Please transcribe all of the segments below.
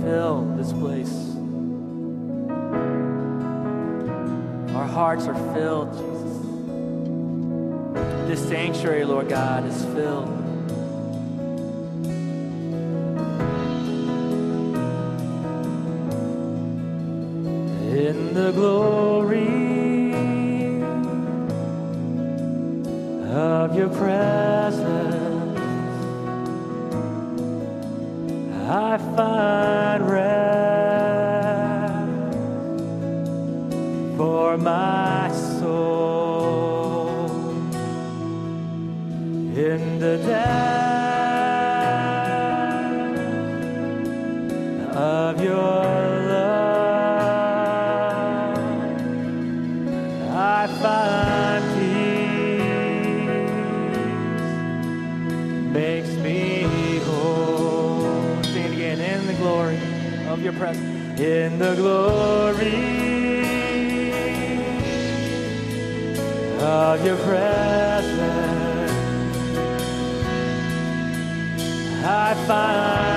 fill this place. Our hearts are filled, Jesus. This sanctuary, Lord God, is filled. In the glory of your presence, I find. in the depth of your love. I find peace, makes me whole. Sing it again in the glory of your presence, in the glory of your presence. I find.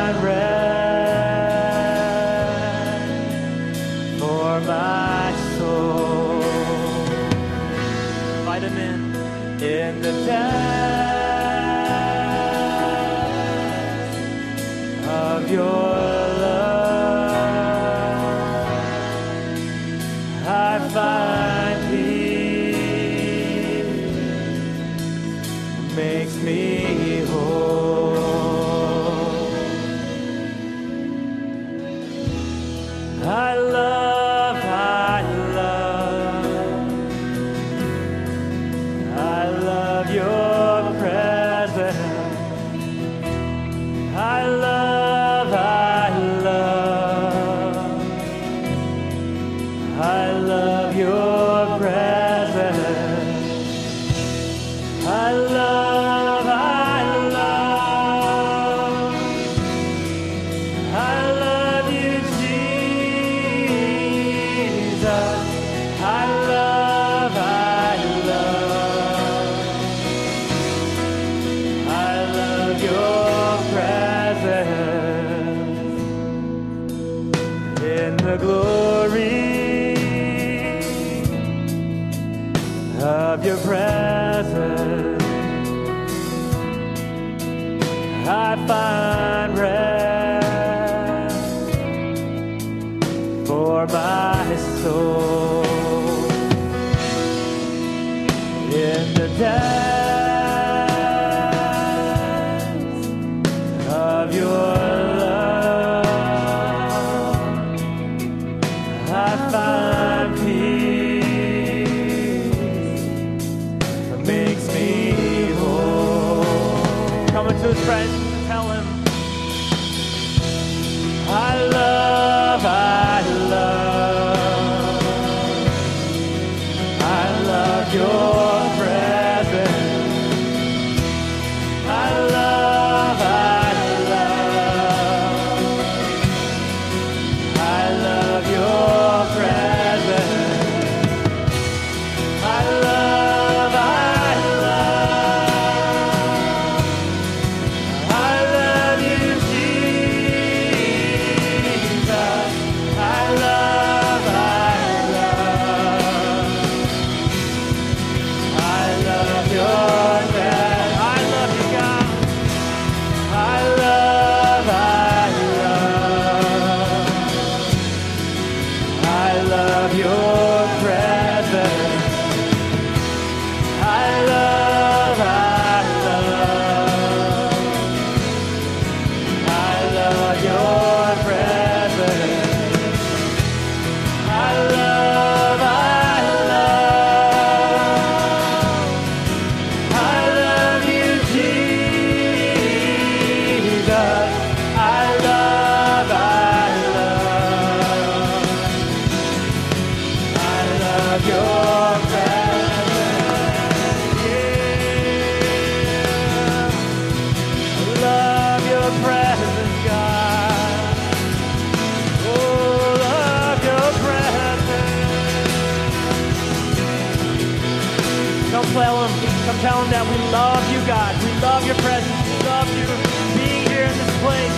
Tell him, come tell him that we love you, God. We love your presence. We love you being here in this place,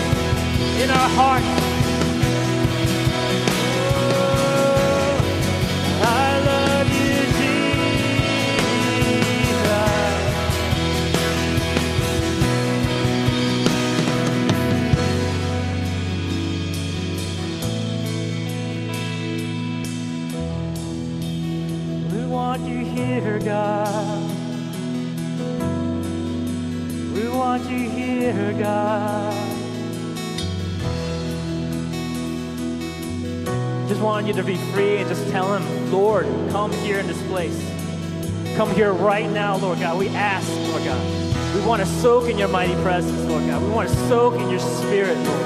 in our hearts. Oh, I love you, Jesus. We want you here, God. Want you here, God. Just want you to be free and just tell him, Lord, come here in this place. Come here right now, Lord God. We ask, Lord God. We want to soak in your mighty presence, Lord God. We want to soak in your spirit, Lord.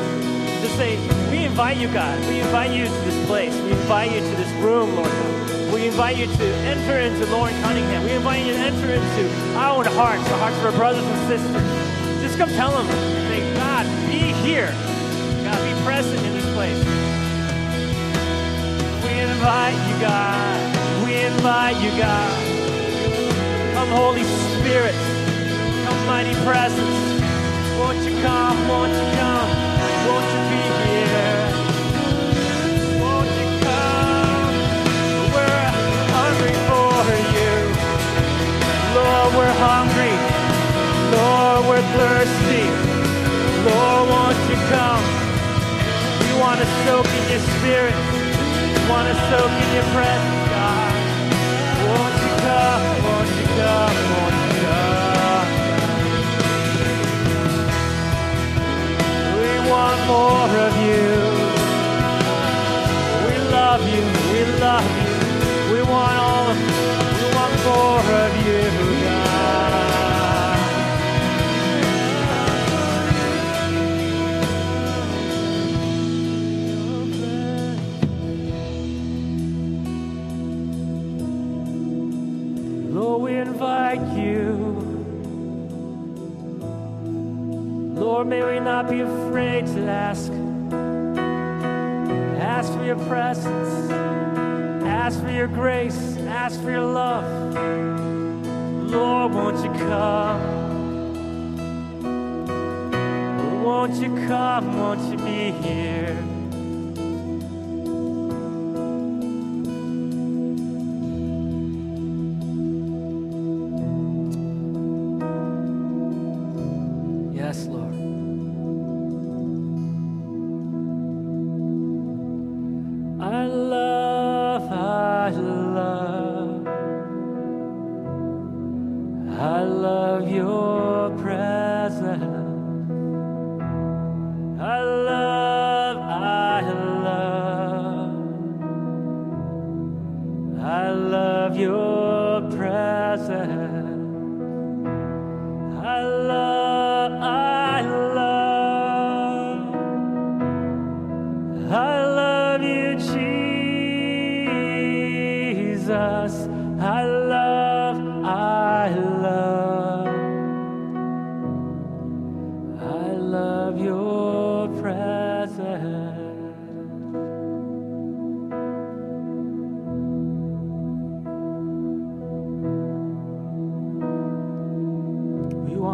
Just say, we invite you, God. We invite you to this place. We invite you to this room, Lord God. We invite you to enter into Lauren Cunningham. We invite you to enter into our own hearts, the hearts of our brothers and sisters. Just come tell them, say, God, be here. God, be present in this place. We invite you, God. We invite you, God. Come, Holy Spirit. Come, mighty presence. Won't you come? Won't you come? Won't you be here? Won't you come? We're hungry for you. Lord, we're hungry. We're thirsty. Lord, won't you come? We want to soak in your spirit. We want to soak in your presence, God. Won't you come? Won't you come? Won't you come? We want more of you. Presence. Ask for your grace. Ask for your love. Lord, won't you come? Won't you come? Won't you be here? I love your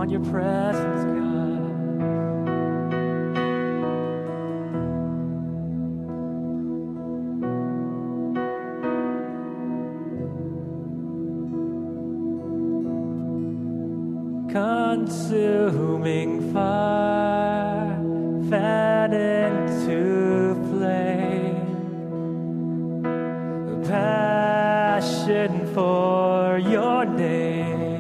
on your presence, God. Consuming fire, fed into flame, a passion for your name.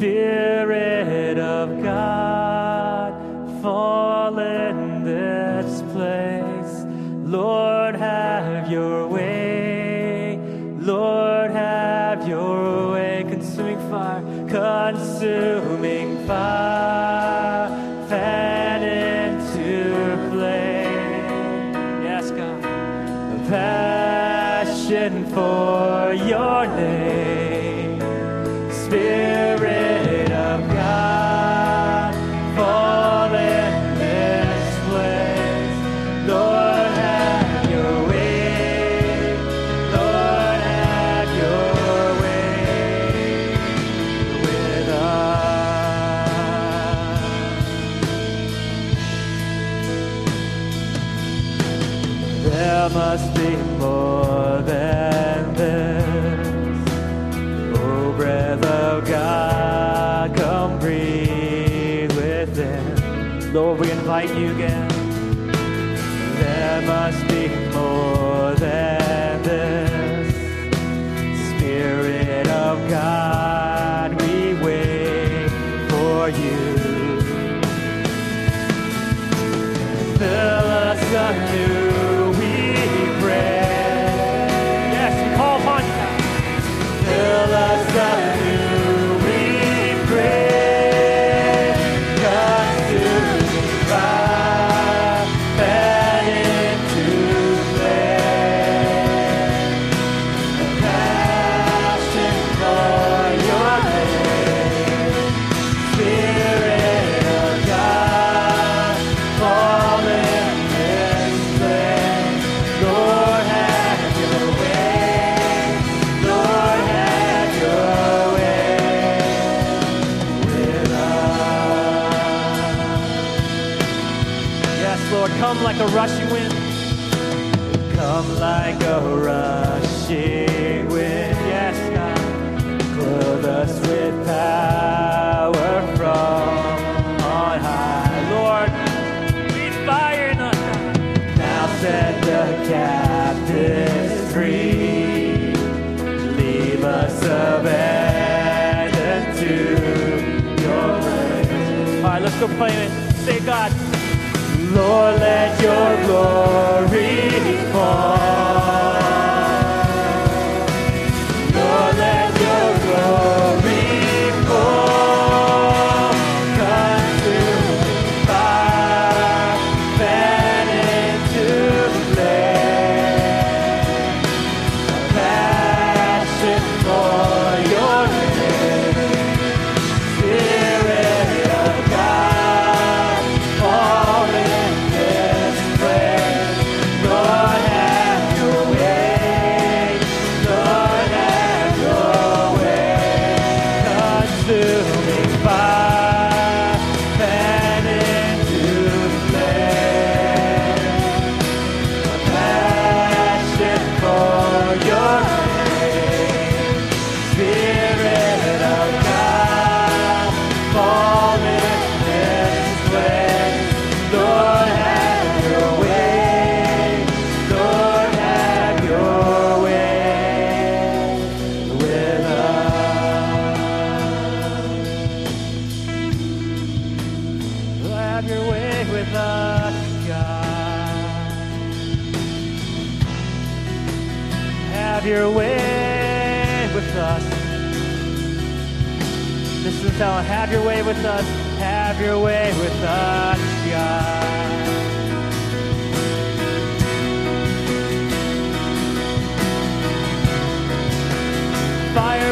Spirit of God, fall in this place. Lord, have your way. Lord, have your way. Consuming fire, consuming fire. set the captives free. Leave us abandoned to your grace. All right, let's go play it. Say, God, Lord, let your glory.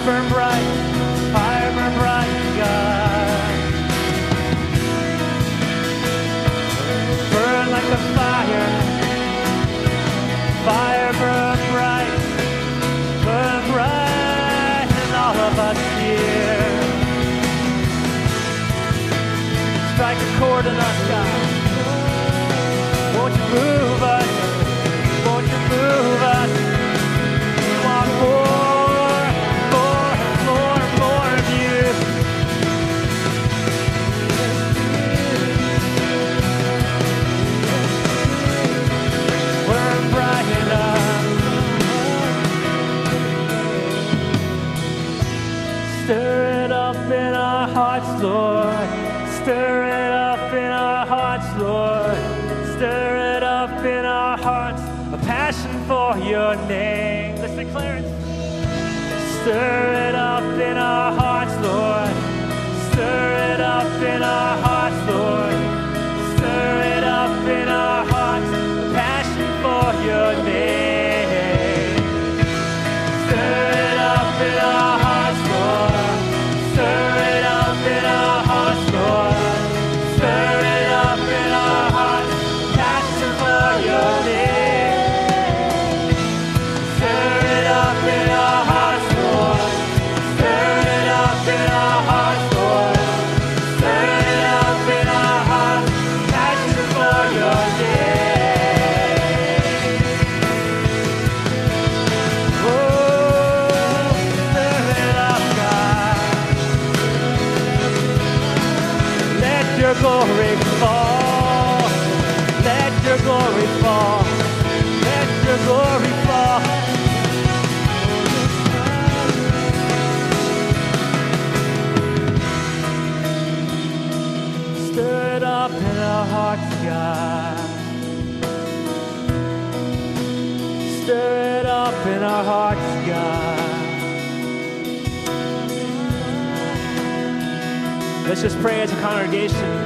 burn bright. Just pray as a congregation.